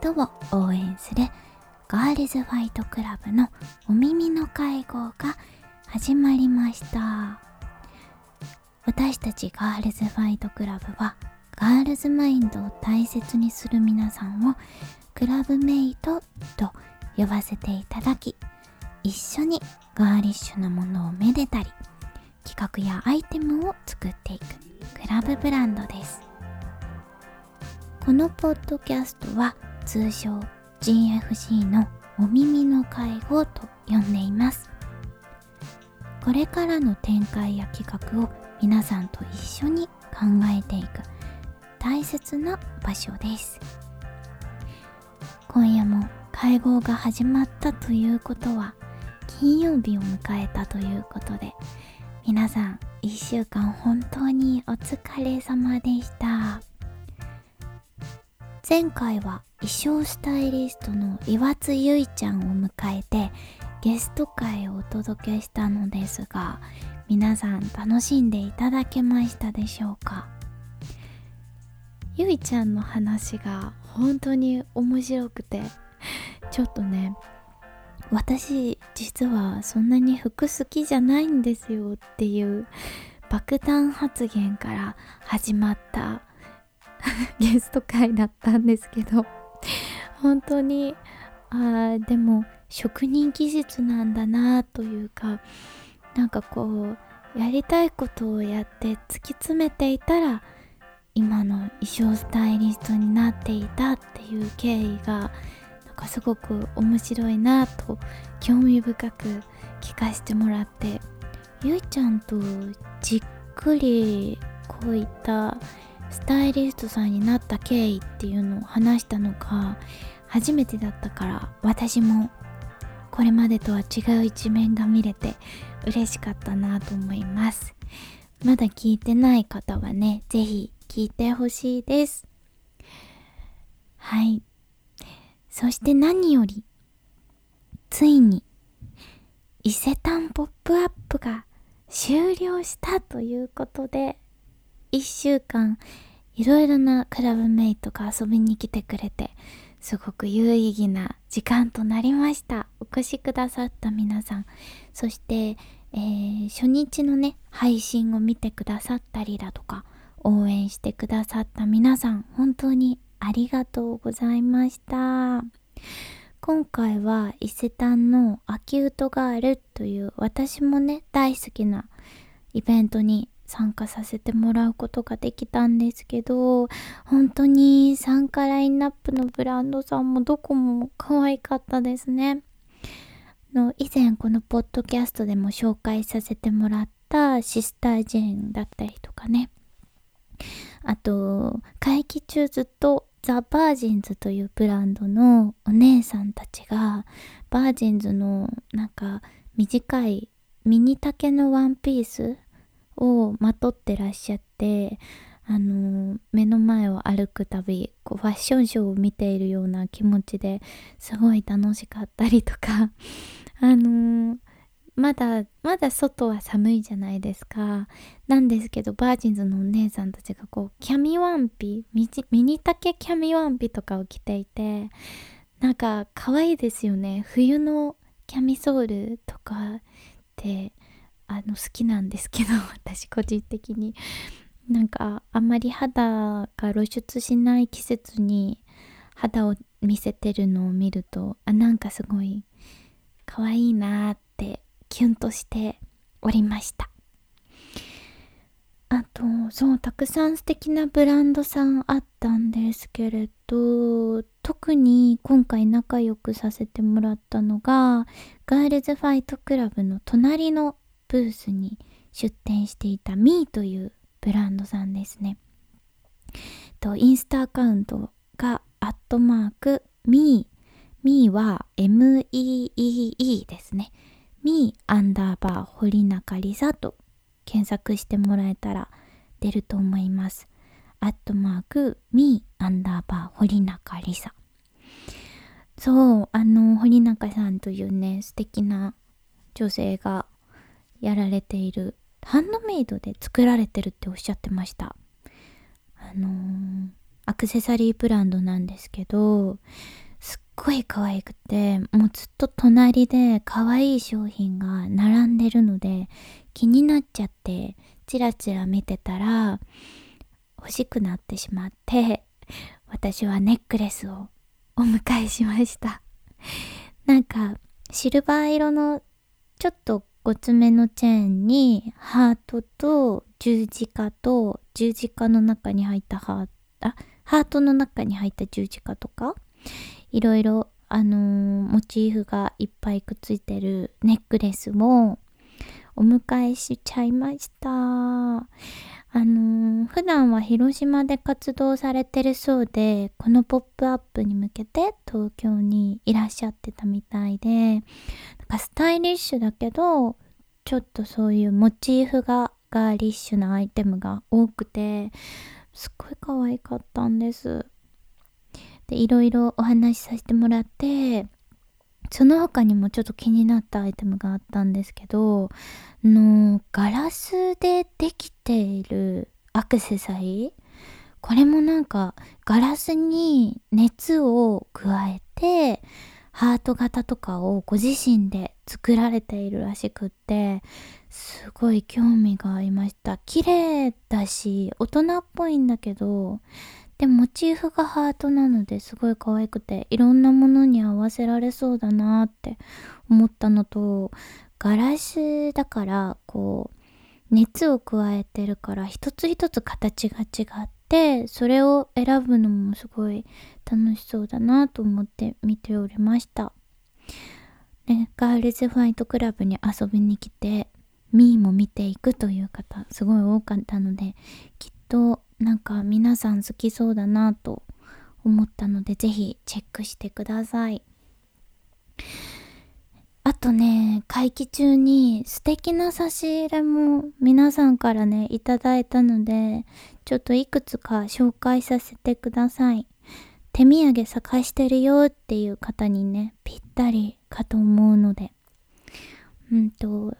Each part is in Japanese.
人を応援するガールズファイトクラブのお耳の会合が始まりました。私たちガールズファイトクラブはガールズマインドを大切にする皆さんをクラブメイトと呼ばせていただき一緒にガーリッシュなものをめでたり企画やアイテムを作っていくクラブブランドです。このポッドキャストは通称 GFC のお耳の会合と呼んでいます。これからの展開や企画を皆さんと一緒に考えていく大切な場所です。今夜も会合が始まったということは金曜日を迎えたということで皆さん1週間本当にお疲れ様でした。前回は衣装スタイリストの岩津ゆいちゃんを迎えてゲスト会をお届けしたのですが皆さん楽しんでいただけましたでしょうか？ゆいちゃんの話が本当に面白くてちょっとね私実はそんなに服好きじゃないんですよっていう爆弾発言から始まった ゲスト会だったんですけど本当にあでも職人技術なんだなというかなんかこうやりたいことをやって突き詰めていたら今の衣装スタイリストになっていたっていう経緯がなんかすごく面白いなと興味深く聞かせてもらってゆいちゃんとじっくりこういったスタイリストさんになった経緯っていうのを話したのが初めてだったから私もこれまでとは違う一面が見れて嬉しかったなと思います。まだ聞いてない方はね是非聞いてほしいです。はい。そして何よりついに伊勢丹ポップアップが終了したということで1週間いろいろなクラブメイトが遊びに来てくれてすごく有意義な時間となりました。お越しくださった皆さん。そして、えー、初日のね配信を見てくださったりだとか応援してくださった皆さん本当にありがとうございました。今回は伊勢丹のアキュートガールという私もね大好きなイベントに参加させてもらうことができたんですけど本当に参加ラインナップのブランドさんもどこも可愛かったですね。の以前このポッドキャストでも紹介させてもらったシスタージェーンだったりとかね。あと会期中ずっとザ・バージンズというブランドのお姉さんたちがバージンズのなんか短いミニ丈のワンピースをまとってらっしゃってあの目の前を歩くたびこうファッションショーを見ているような気持ちですごい楽しかったりとか あのまだまだ外は寒いじゃないですか。なんですけどバージンズのお姉さんたちがこうキャミワンピミニ丈キャミワンピとかを着ていてなんか可愛いですよね。冬のキャミソールとかってあの好きなんですけど 私個人的に。なんかあんまり肌が露出しない季節に肌を見せてるのを見るとあなんかすごい可愛いなってキュンとしておりました。あとそうたくさん素敵なブランドさんあったんですけれど特に今回仲良くさせてもらったのがガールズファイトクラブの隣のブースに出店していたミーというブランドさんですね。とインスタアカウントがアットマークミーミーは MEEE ですね。ミーアンダーバー堀中リサと検索してもらえたら出ると思います。アットマークミーアンダーバー堀中リサ。そう、あの、堀中さんというね、素敵な女性がやられているハンドメイドで作られてるっておっしゃってました。あのー、アクセサリーブランドなんですけどすっごい可愛くてもうずっと隣で可愛い商品が並んでるので気になっちゃってチラチラ見てたら欲しくなってしまって私はネックレスをお迎えしました。なんかシルバー色のちょっと5つ目のチェーンにハートと十字架と十字架の中に入ったハートあハートの中に入った十字架とか？いろいろあのー、モチーフがいっぱいくっついてるネックレスをお迎えしちゃいました。あのー、普段は広島で活動されてるそうで、このポップアップに向けて東京にいらっしゃってたみたいで、なんかスタイリッシュだけど、ちょっとそういうモチーフがガーリッシュなアイテムが多くて、すっごい可愛かったんです。で、いろいろお話しさせてもらって、その他にもちょっと気になったアイテムがあったんですけど、のガラスでできているアクセサリー？これもなんかガラスに熱を加えてハート型とかをご自身で作られているらしくってすごい興味がありました。綺麗だし大人っぽいんだけどでモチーフがハートなのですごい可愛くていろんなものに合わせられそうだなって思ったのとガラスだからこう熱を加えてるから一つ一つ形が違ってそれを選ぶのもすごい楽しそうだなと思って見ておりました。ね、ガールズファイトクラブに遊びに来てミーも見ていくという方すごい多かったのできっとなんか皆さん好きそうだなと思ったのでぜひチェックしてください。あとね、会期中に素敵な差し入れも皆さんからね、いただいたので、ちょっといくつか紹介させてください。手土産探してるよっていう方にね、ぴったりかと思うので、うんと、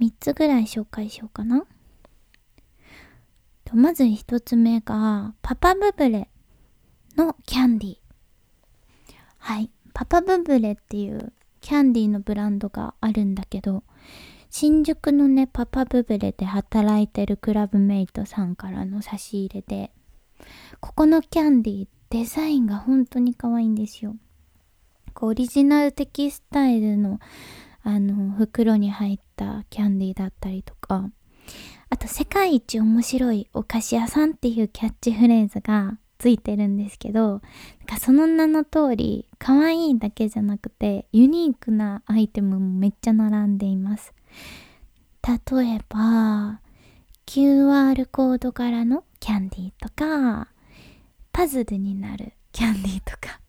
3つぐらい紹介しようかな。とまず一つ目が、パパブブレのキャンディ。はい。パパブブレっていうキャンディのブランドがあるんだけど、新宿のね、パパブブレで働いてるクラブメイトさんからの差し入れで、ここのキャンディー、デザインが本当に可愛いんですよ。オリジナル的スタイルの、あの、袋に入ったキャンディーだったりとか、あと世界一面白いお菓子屋さんっていうキャッチフレーズがついてるんですけど、なんかその名の通り、可愛いだけじゃなくて、ユニークなアイテムもめっちゃ並んでいます。例えば、QR コード柄のキャンディーとか、パズルになるキャンディーとか。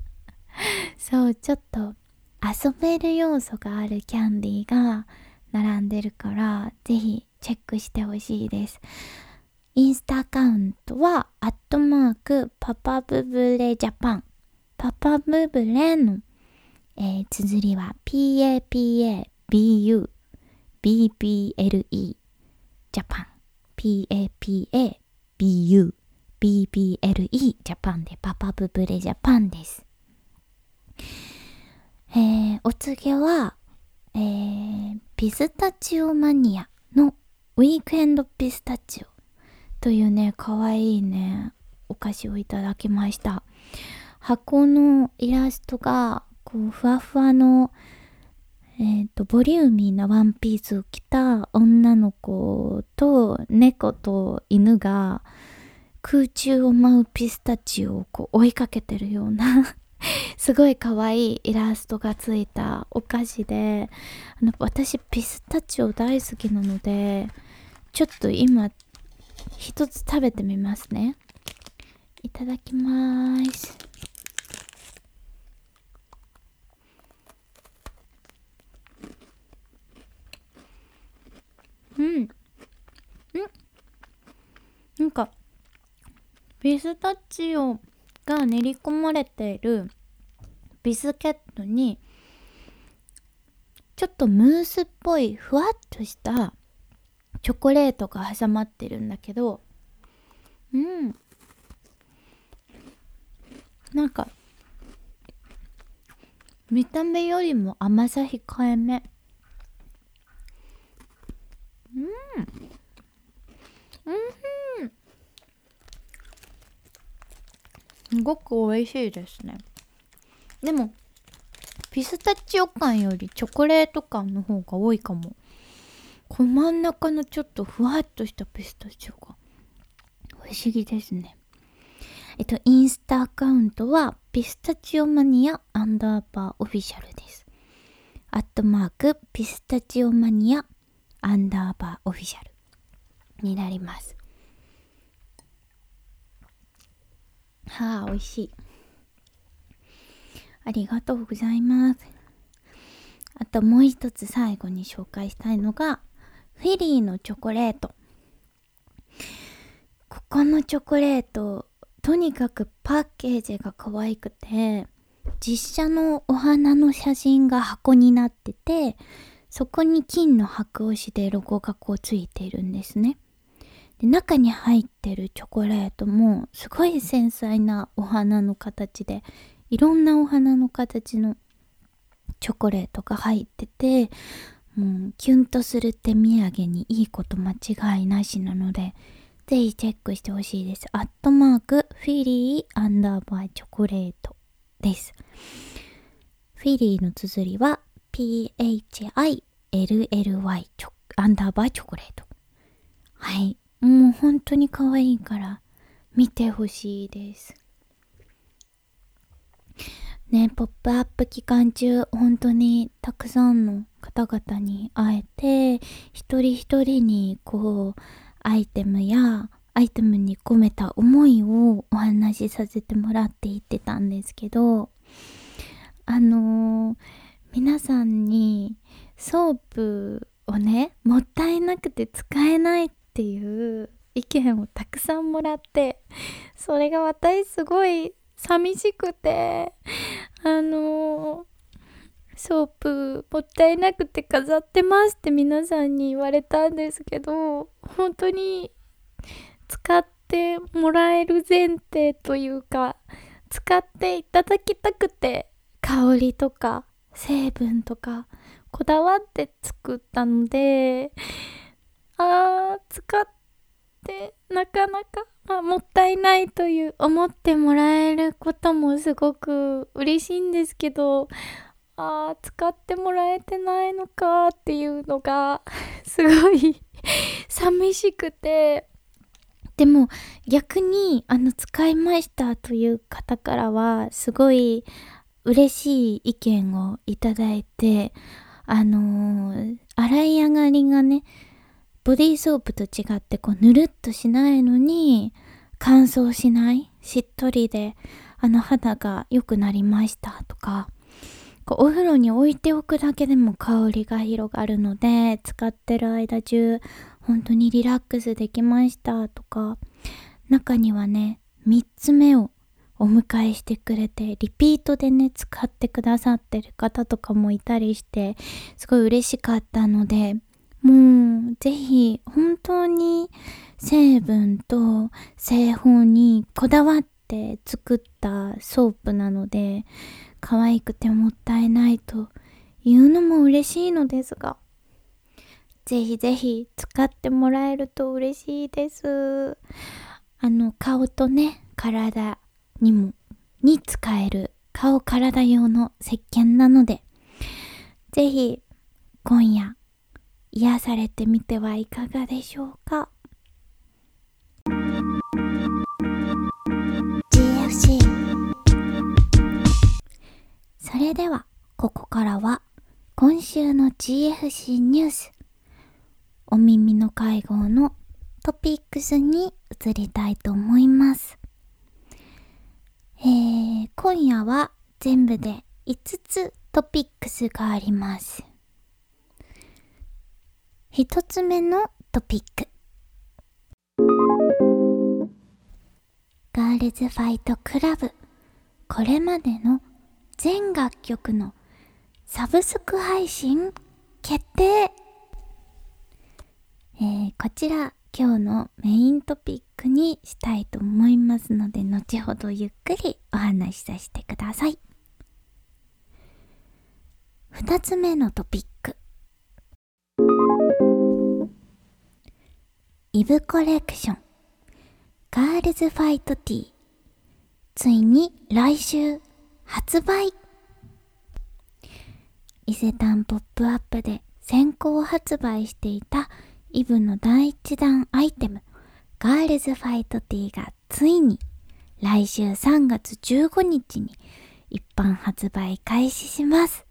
そう、ちょっと遊べる要素があるキャンディーが並んでるから、ぜひチェックしてほしいです。インスタアカウントは、アットマーク、パパブブレジャパン。パパブブレの、えー、綴りは、PAPABU、BBLE、ジャパン。PAPABU、BBLE、ジャパンで、パパブブレジャパンです。えー、お次は、えー、ピスタチオマニアのウィークエンドピスタチオというね、かわいいね、お菓子をいただきました。箱のイラストが、こう、ふわふわの、えっ、ー、と、ボリューミーなワンピースを着た女の子と猫と犬が空中を舞うピスタチオをこう追いかけてるような すごい可愛いイラストがついたお菓子で、あの、私ピスタチオ大好きなので、ちょっと今、一つ食べてみますね。いただきまーす。うん。んなんか、ピスタチオが練り込まれているビスケットにちょっとムースっぽいふわっとしたチョコレートが挟まってるんだけどうん。なんか見た目よりも甘さ控えめ。うん。うん。すごく美味しいですね。でもピスタチオ感よりチョコレート感の方が多いかも。この真ん中のちょっとふわっとしたピスタチオが不思議ですね。えっとインスタアカウントはピスタチオマニアアンダーバーオフィシャルです。アットマークピスタチオマニアアンダーバーオフィシャルになります。はあ美味しい。ありがとうございます。あともう一つ最後に紹介したいのがフィリーのチョコレート。ここのチョコレートとにかくパッケージが可愛くて実写のお花の写真が箱になっててそこに金の箔押しでロゴがこうついているんですね。で中に入ってるチョコレートもすごい繊細なお花の形でいろんなお花の形のチョコレートが入っててもうキュンとする手土産にいいこと間違いなしなのでぜひチェックしてほしいです。アットマークフィリーアンダーバーチョコレートです。フィリーの綴りは PHILLY アンダーバーチョコレート。はい。もう本当に可愛いから見てほしいです。ね、ポップアップ期間中、本当にたくさんの方々に会えて、一人一人にこう、アイテムや、アイテムに込めた思いをお話しさせてもらっていってたんですけど、あのー、皆さんにソープをね、もったいなくて使えないっていう意見をたくさんもらって、それが私すごい寂しくて、あの、ソープもったいなくて飾ってますって皆さんに言われたんですけど、本当に使ってもらえる前提というか、使っていただきたくて、香りとか成分とかこだわって作ったので、あー、使ってなかなかまあ、もったいないという思ってもらえることもすごく嬉しいんですけどあー使ってもらえてないのかっていうのが すごい寂しくて。でも逆にあの使いましたという方からはすごい嬉しい意見をいただいてあのー、洗い上がりがねボディーソープと違ってこうぬるっとしないのに乾燥しないしっとりであの肌が良くなりましたとかこうお風呂に置いておくだけでも香りが広がるので使ってる間中本当にリラックスできましたとか中にはね3つ目をお迎えしてくれてリピートでね使ってくださってる方とかもいたりしてすごい嬉しかったのでもう、ぜひ、本当に成分と製法にこだわって作ったソープなので、可愛くてもったいないというのも嬉しいのですが、ぜひぜひ使ってもらえると嬉しいです。あの、顔とね、体にも、に使える顔体用の石鹸なので、ぜひ、今夜、癒されてみてはいかがでしょうか？GFC それではここからは今週の GFC ニュースお耳の会合のトピックスに移りたいと思います。えー、今夜は全部で5つトピックスがあります。一つ目のトピック。ガールズファイトクラブ。これまでの全楽曲のサブスク配信決定えー、ここちら今日のメイントピックにしたいと思いますので後ほどゆっくりお話しさせてください2つ目のトピックイブコレクション。ガールズファイトティー。ついに来週発売。伊勢丹ポップアップで先行発売していたイブの第一弾アイテム。ガールズファイトティーがついに来週3月15日に一般発売開始します。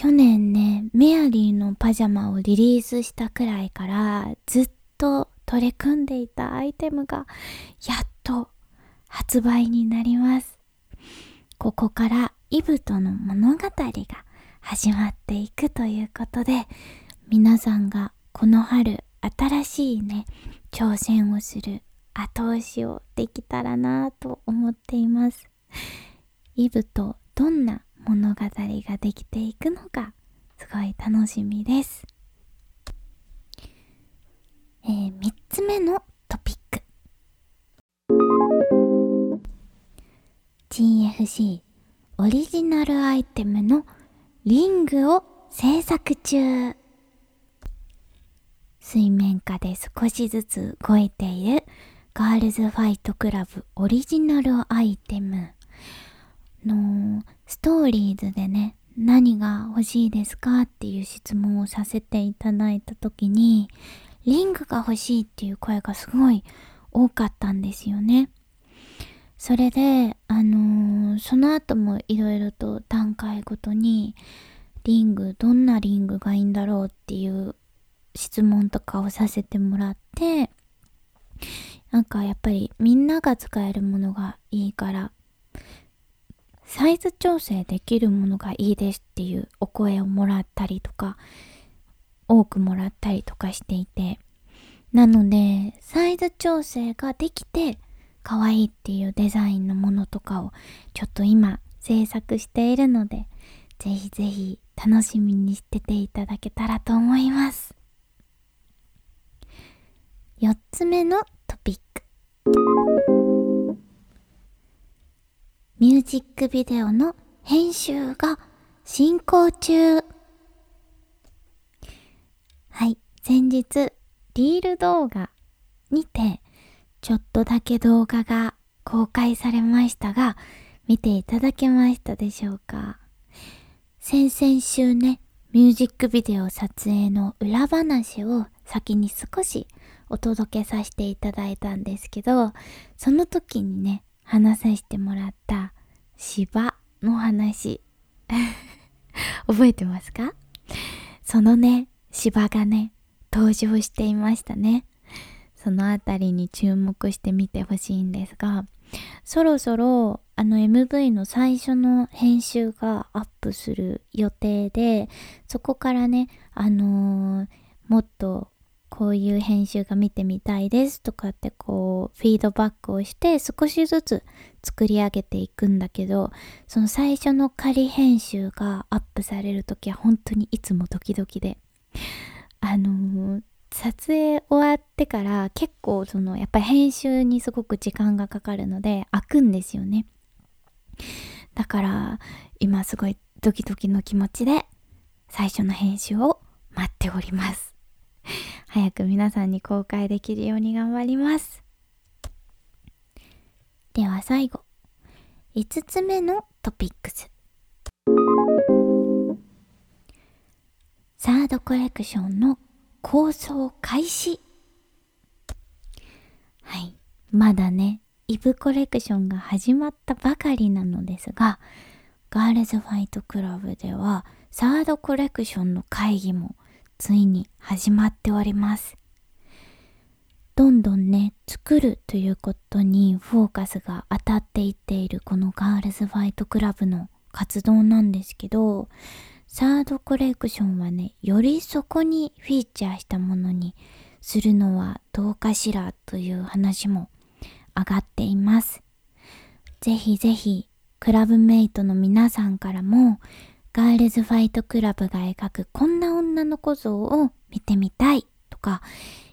去年ねメアリーのパジャマをリリースしたくらいからずっと取り組んでいたアイテムがやっと発売になります。ここからイブとの物語が始まっていくということで皆さんがこの春新しいね挑戦をする後押しをできたらなぁと思っています。イブとどんな物語ができていくのかすごい楽しみです。えー、3つ目のトピック。GFC オリジナルアイテムのリングを制作中。水面下で少しずつ動いているガールズファイトクラブオリジナルアイテム。のストーリーズでね何が欲しいですかっていう質問をさせていただいた時にリングが欲しいっていう声がすごい多かったんですよね。それで、あのー、その後もいろいろと段階ごとにリング、どんなリングがいいんだろうっていう質問とかをさせてもらって、なんかやっぱりみんなが使えるものがいいから、サイズ調整できるものがいいですっていうお声をもらったりとか、多くもらったりとかしていて、なので、サイズ調整ができて、可愛いっていうデザインのものとかを、ちょっと今、制作しているので、ぜひぜひ楽しみにしてていただけたらと思います。4つ目のトピック。ミュージックビデオの編集が進行中。はい、先日、リール動画にて、ちょっとだけ動画が公開されましたが、見ていただけましたでしょうか？先々週ね、ミュージックビデオ撮影の裏話を先に少しお届けさせていただいたんですけど、その時にね、話させてもらった芝の話。覚えてますか？そのね、芝がね、登場していましたね。そのあたりに注目してみてほしいんですが、そろそろあの MV の最初の編集がアップする予定で、そこからね、あのー、もっとこういう編集が見てみたいですとかってこうフィードバックをして少しずつ作り上げていくんだけどその最初の仮編集がアップされる時は本当にいつもドキドキで。あのー、撮影終わってから結構そのやっぱり編集にすごく時間がかかるので開くんですよね。だから今すごいドキドキの気持ちで最初の編集を待っております。早く皆さんに公開できるように頑張ります。では最後、5つ目のトピックス。サードコレクションの構想開始。はい。まだね、イブコレクションが始まったばかりなのですが、ガールズファイトクラブではサードコレクションの会議もついに始まっております。どんどんね、作るということにフォーカスが当たっていっているこのガールズファイトクラブの活動なんですけど、サードコレクションはね、よりそこにフィーチャーしたものにするのはどうかしらという話も上がっています。ぜひぜひ、クラブメイトの皆さんからもガールズファイトクラブが描くこんな女の子像を見てみたいとか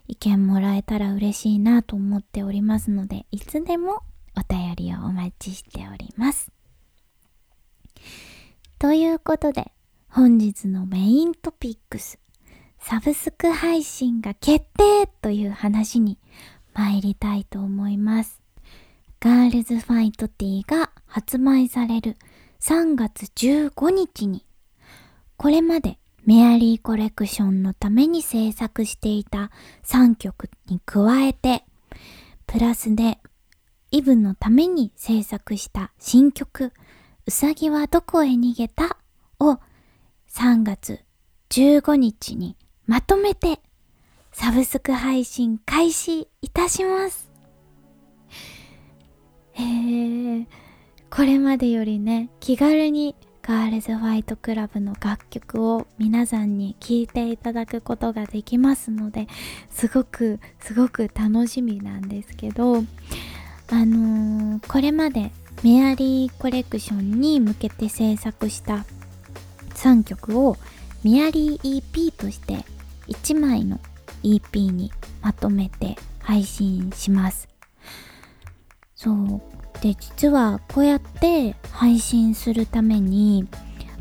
意見もらえたら嬉しいなと思っておりますので、いつでもお便りをお待ちしております。ということで、本日のメイントピックス、サブスク配信が決定という話に参りたいと思います。ガールズファイトティーが発売される3月15日に、これまでメアリーコレクションのために制作していた3曲に加えて、プラスでイブのために制作した新曲、うさぎはどこへ逃げた？を3月15日にまとめてサブスク配信開始いたします。えー、これまでよりね、気軽にガールズファイトクラブの楽曲を皆さんに聴いていただくことができますので、すごく、すごく楽しみなんですけど、あのー、これまでメアリーコレクションに向けて制作した3曲をメアリー EP として1枚の EP にまとめて配信します。そうで実はこうやって配信するために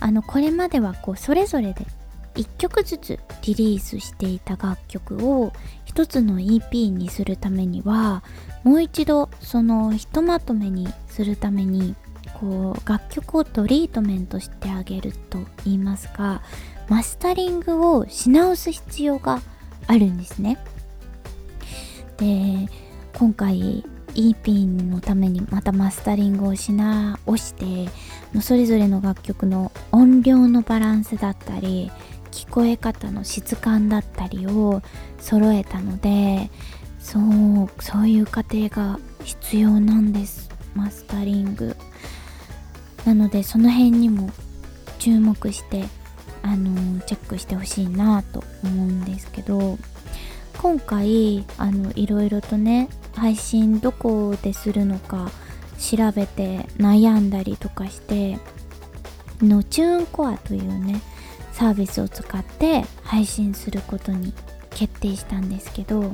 あのこれまではこうそれぞれで1曲ずつリリースしていた楽曲を一つの EP にするためにはもう一度そのひとまとめにするためにこう楽曲をトリートメントしてあげると言いますかマスタリングをし直す必要があるんですね。で今回 EP のためにまたマスタリングをし直してそれぞれの楽曲の音量のバランスだったり聞こえ方の質感だったりを揃えたのでそうそういう過程が必要なんですマスタリング。なのでその辺にも注目してあのチェックしてほしいなと思うんですけど今回あのいろいろとね配信どこでするのか調べて悩んだりとかしてのチューンコアというねサービスを使って配信することに決定したんですけど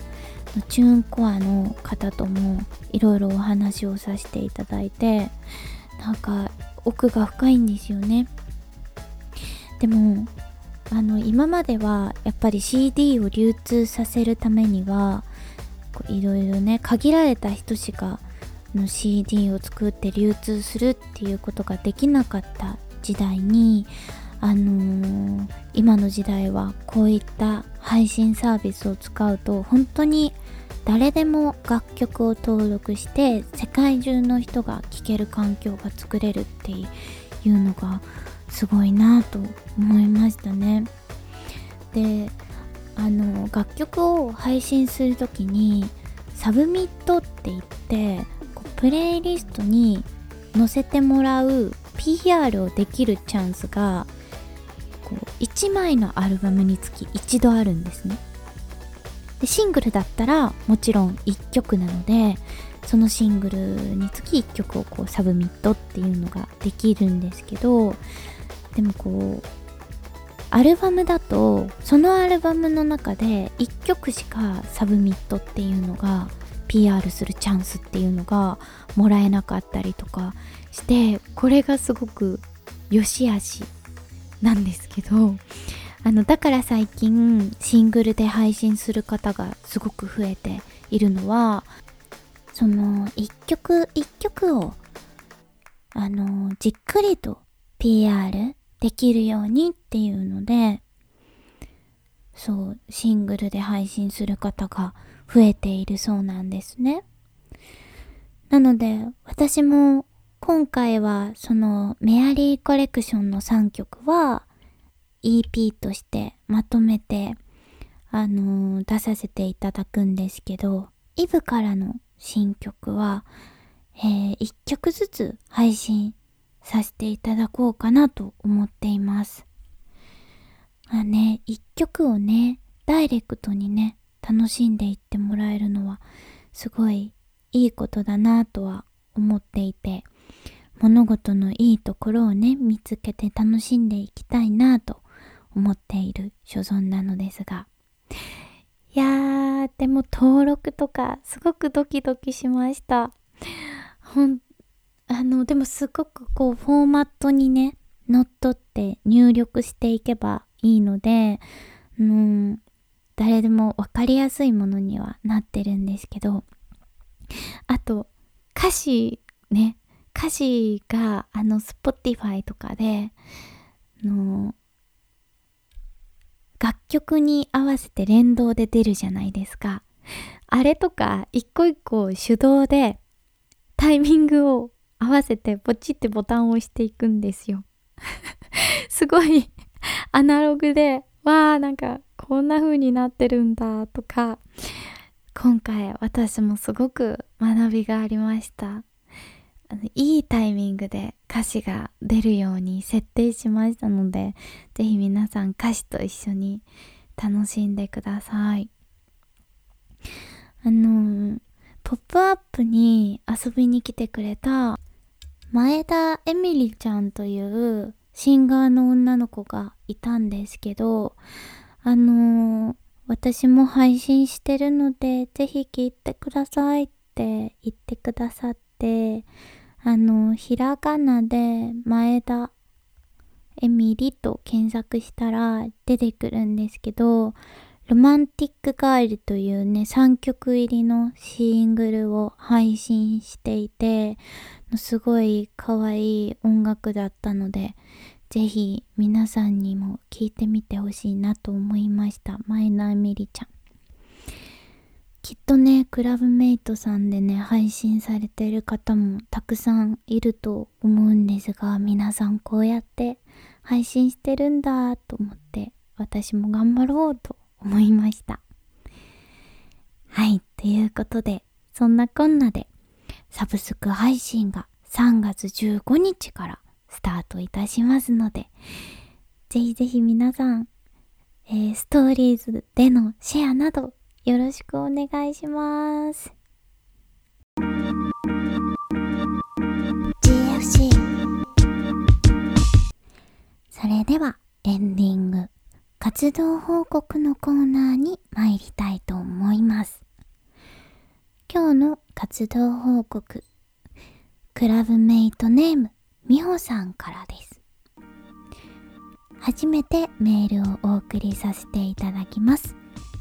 チューンコアの方ともいろいろお話をさせていただいてなんか奥が深いんですよね。でもあの今まではやっぱり CD を流通させるためにはいろいろね限られた人しかの CD を作って流通するっていうことができなかった時代にあのー、今の時代はこういった配信サービスを使うと本当に誰でも楽曲を登録して世界中の人が聴ける環境が作れるっていうのがすごいなと思いましたね。であの楽曲を配信する時に submit って言ってこうプレイリストに載せてもらう PR をできるチャンスがこう1枚のアルバムにつき1度あるんですね。でシングルだったらもちろん1曲なのでそのシングルにつき1曲をこう submit っていうのができるんですけどでもこうアルバムだとそのアルバムの中で1曲しか submit っていうのが PR するチャンスっていうのがもらえなかったりとかしてこれがすごく良し悪しなんですけどあのだから最近シングルで配信する方がすごく増えているのはその一曲一曲をあのじっくりと PR できるようにっていうので、そう、シングルで配信する方が増えているそうなんですね。なので、私も今回はそのメアリーコレクションの3曲は EP としてまとめて、あのー、出させていただくんですけど、イブからの新曲は、えー、1曲ずつ配信させていただこうかなと思っています。まあね、一曲をね、ダイレクトにね、楽しんでいってもらえるのは、すごいいいことだなとは思っていて、物事のいいところをね、見つけて楽しんでいきたいなと思っている所存なのですが。いやでも登録とかすごくドキドキしましたほんあのでもすごくこうフォーマットにねのっとって入力していけばいいのでうん誰でも分かりやすいものにはなってるんですけどあと歌詞ね歌詞があの Spotify とかでの楽曲に合わせて連動で出るじゃないですか。あれとか一個一個手動でタイミングを合わせてポチってボタンを押していくんですよ。すごいアナログでわーなんかこんな風になってるんだとか今回私もすごく学びがありました。あのいいタイミングで歌詞が出るように設定しましたので是非皆さん歌詞と一緒に楽しんでください。あのポップアップに遊びに来てくれた前田エミリちゃんというシンガーの女の子がいたんですけどあのー、私も配信してるのでぜひ聞いてくださいって言ってくださってあのひらがなで前田エミリと検索したら出てくるんですけどロマンティックガールというね3曲入りのシングルを配信していてすごい可愛い音楽だったのでぜひ皆さんにも聴いてみてほしいなと思いました。前田エミリちゃん。きっとねクラブメイトさんでね配信されてる方もたくさんいると思うんですが皆さんこうやって配信してるんだと思って私も頑張ろうと思いました。はい。ということでそんなこんなでサブスク配信が3月15日からスタートいたしますのでぜひぜひ皆さん、えー、ストーリーズでのシェアなどよろしくお願いします。GFC それではエンディング。活動報告のコーナーに参りたいと思います今日の活動報告クラブメイトネームみほさんからです初めてメールをお送りさせていただきます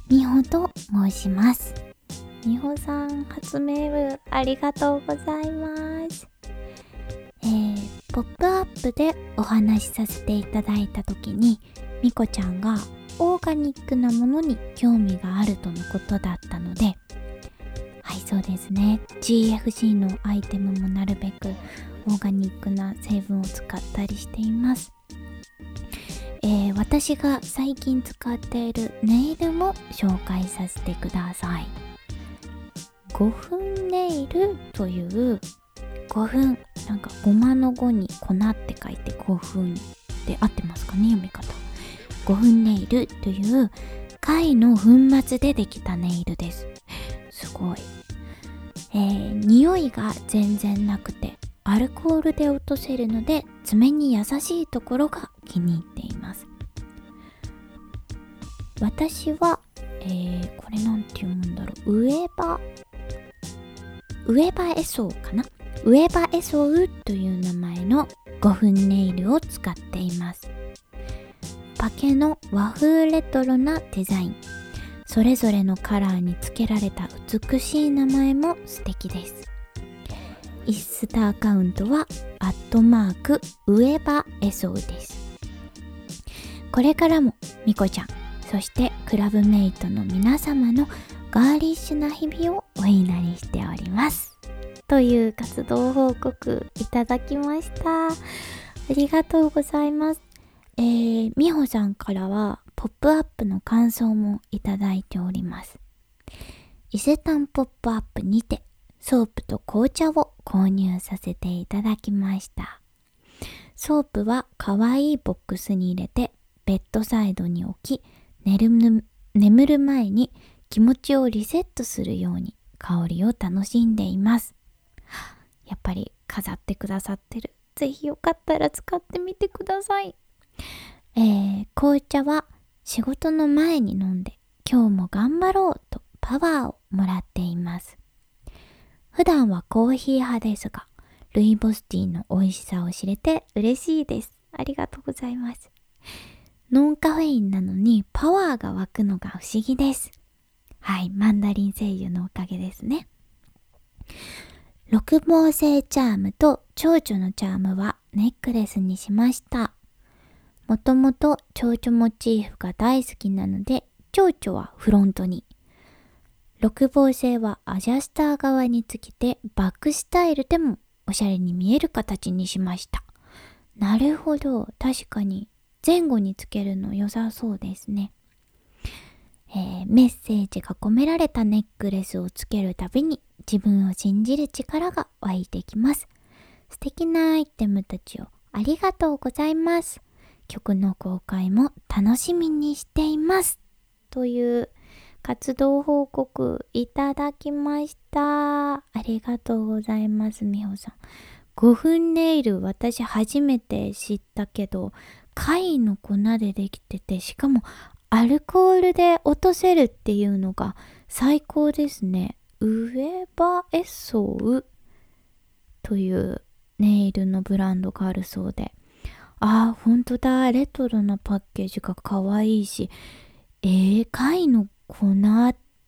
みほと申します。みほさん、初メールありがとうございます。えー、ポップアップでお話しさせていただいた時に、みこちゃんがオーガニックなものに興味があるとのことだったので、はい、そうですね。GFC のアイテムもなるべくオーガニックな成分を使ったりしています。えー、私が最近使っているネイルも紹介させてください5分ネイルという5分なんかごまの5に粉って書いて5分で合ってますかね読み方5分ネイルという貝の粉末でできたネイルです。すごい。えー、匂いが全然なくてアルコールで落とせるので爪に優しいところが気に入っています。私は、えー、これなんて読むんだろう。ウエバウエバエソーかな？ウエバエソウという名前の5分ネイルを使っています。パケの和風レトロなデザイン。それぞれのカラーに付けられた美しい名前も素敵です。インスタアカウントはアットマークウエバエソウです。これからもみこちゃんそしてクラブメイトの皆様のガーリッシュな日々をお祈りしております。という活動報告いただきました。ありがとうございます。えー、みほさんからはポップアップの感想もいただいております伊勢丹ポップアップにてソープと紅茶を購入させていただきました。ソープは可愛いボックスに入れてベッドサイドに置き寝る眠る前に気持ちをリセットするように香りを楽しんでいます。やっぱり飾ってくださってる。ぜひよかったら使ってみてください。えー、紅茶は仕事の前に飲んで今日も頑張ろうとパワーをもらっています。普段はコーヒー派ですが、ルイボスティーの美味しさを知れて嬉しいです。ありがとうございます。ノンカフェインなのにパワーが湧くのが不思議です。はい、マンダリン精油のおかげですね。六芒星チャームと蝶々のチャームはネックレスにしました。もともと蝶々モチーフが大好きなので、蝶々はフロントに。六芒星はアジャスター側につけてバックスタイルでもおしゃれに見える形にしました。なるほど。確かに前後につけるの良さそうですね。えー、メッセージが込められたネックレスをつけるたびに自分を信じる力が湧いてきます。素敵なアイテムたちをありがとうございます。曲の公開も楽しみにしています。という活動報告いただきました。ありがとうございます、みほさん。5分ネイル私初めて知ったけど、貝の粉でできてて、しかもアルコールで落とせるっていうのが最高ですね。ウェバエソウというネイルのブランドがあるそうで。ああ、ほんとだ。レトロなパッケージが可愛いし、えー、貝の粉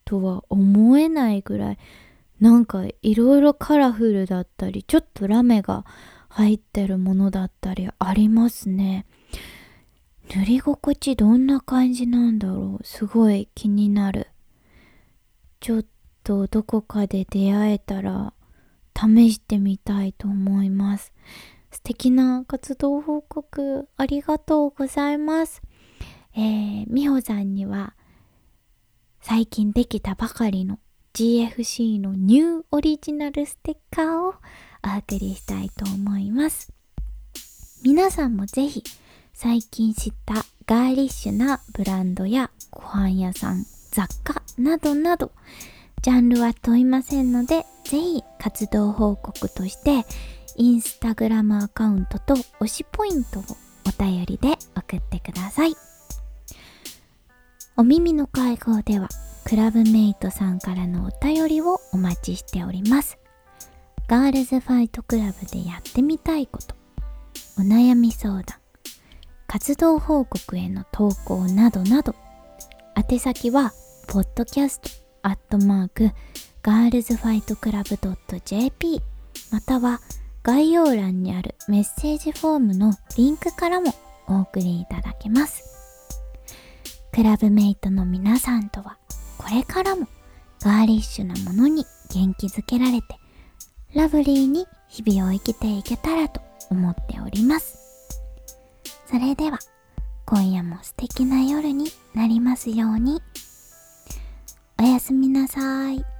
とは思えないぐらい、なんかいろいろカラフルだったり、ちょっとラメが入ってるものだったりありますね。塗り心地どんな感じなんだろうすごい気になる。ちょっとどこかで出会えたら試してみたいと思います。素敵な活動報告ありがとうございます。えー、みほさんには最近できたばかりの GFC のニューオリジナルステッカーをお送りしたいと思います。皆さんもぜひ最近知ったガーリッシュなブランドやご飯屋さん、雑貨などなどジャンルは問いませんので、ぜひ活動報告として、インスタグラムアカウントと推しポイントをお便りで送ってください。お耳の会合では、クラブメイトさんからのお便りをお待ちしております。ガールズファイトクラブでやってみたいこと、お悩み相談、活動報告への投稿などなど、宛先は、ポッドキャストアットマークガールズファイトクラブ .jp または概要欄にあるメッセージフォームのリンクからもお送りいただけます。クラブメイトの皆さんとはこれからもガーリッシュなものに元気づけられてラブリーに日々を生きていけたらと思っております。それでは今夜も素敵な夜になりますように。おやすみなさい。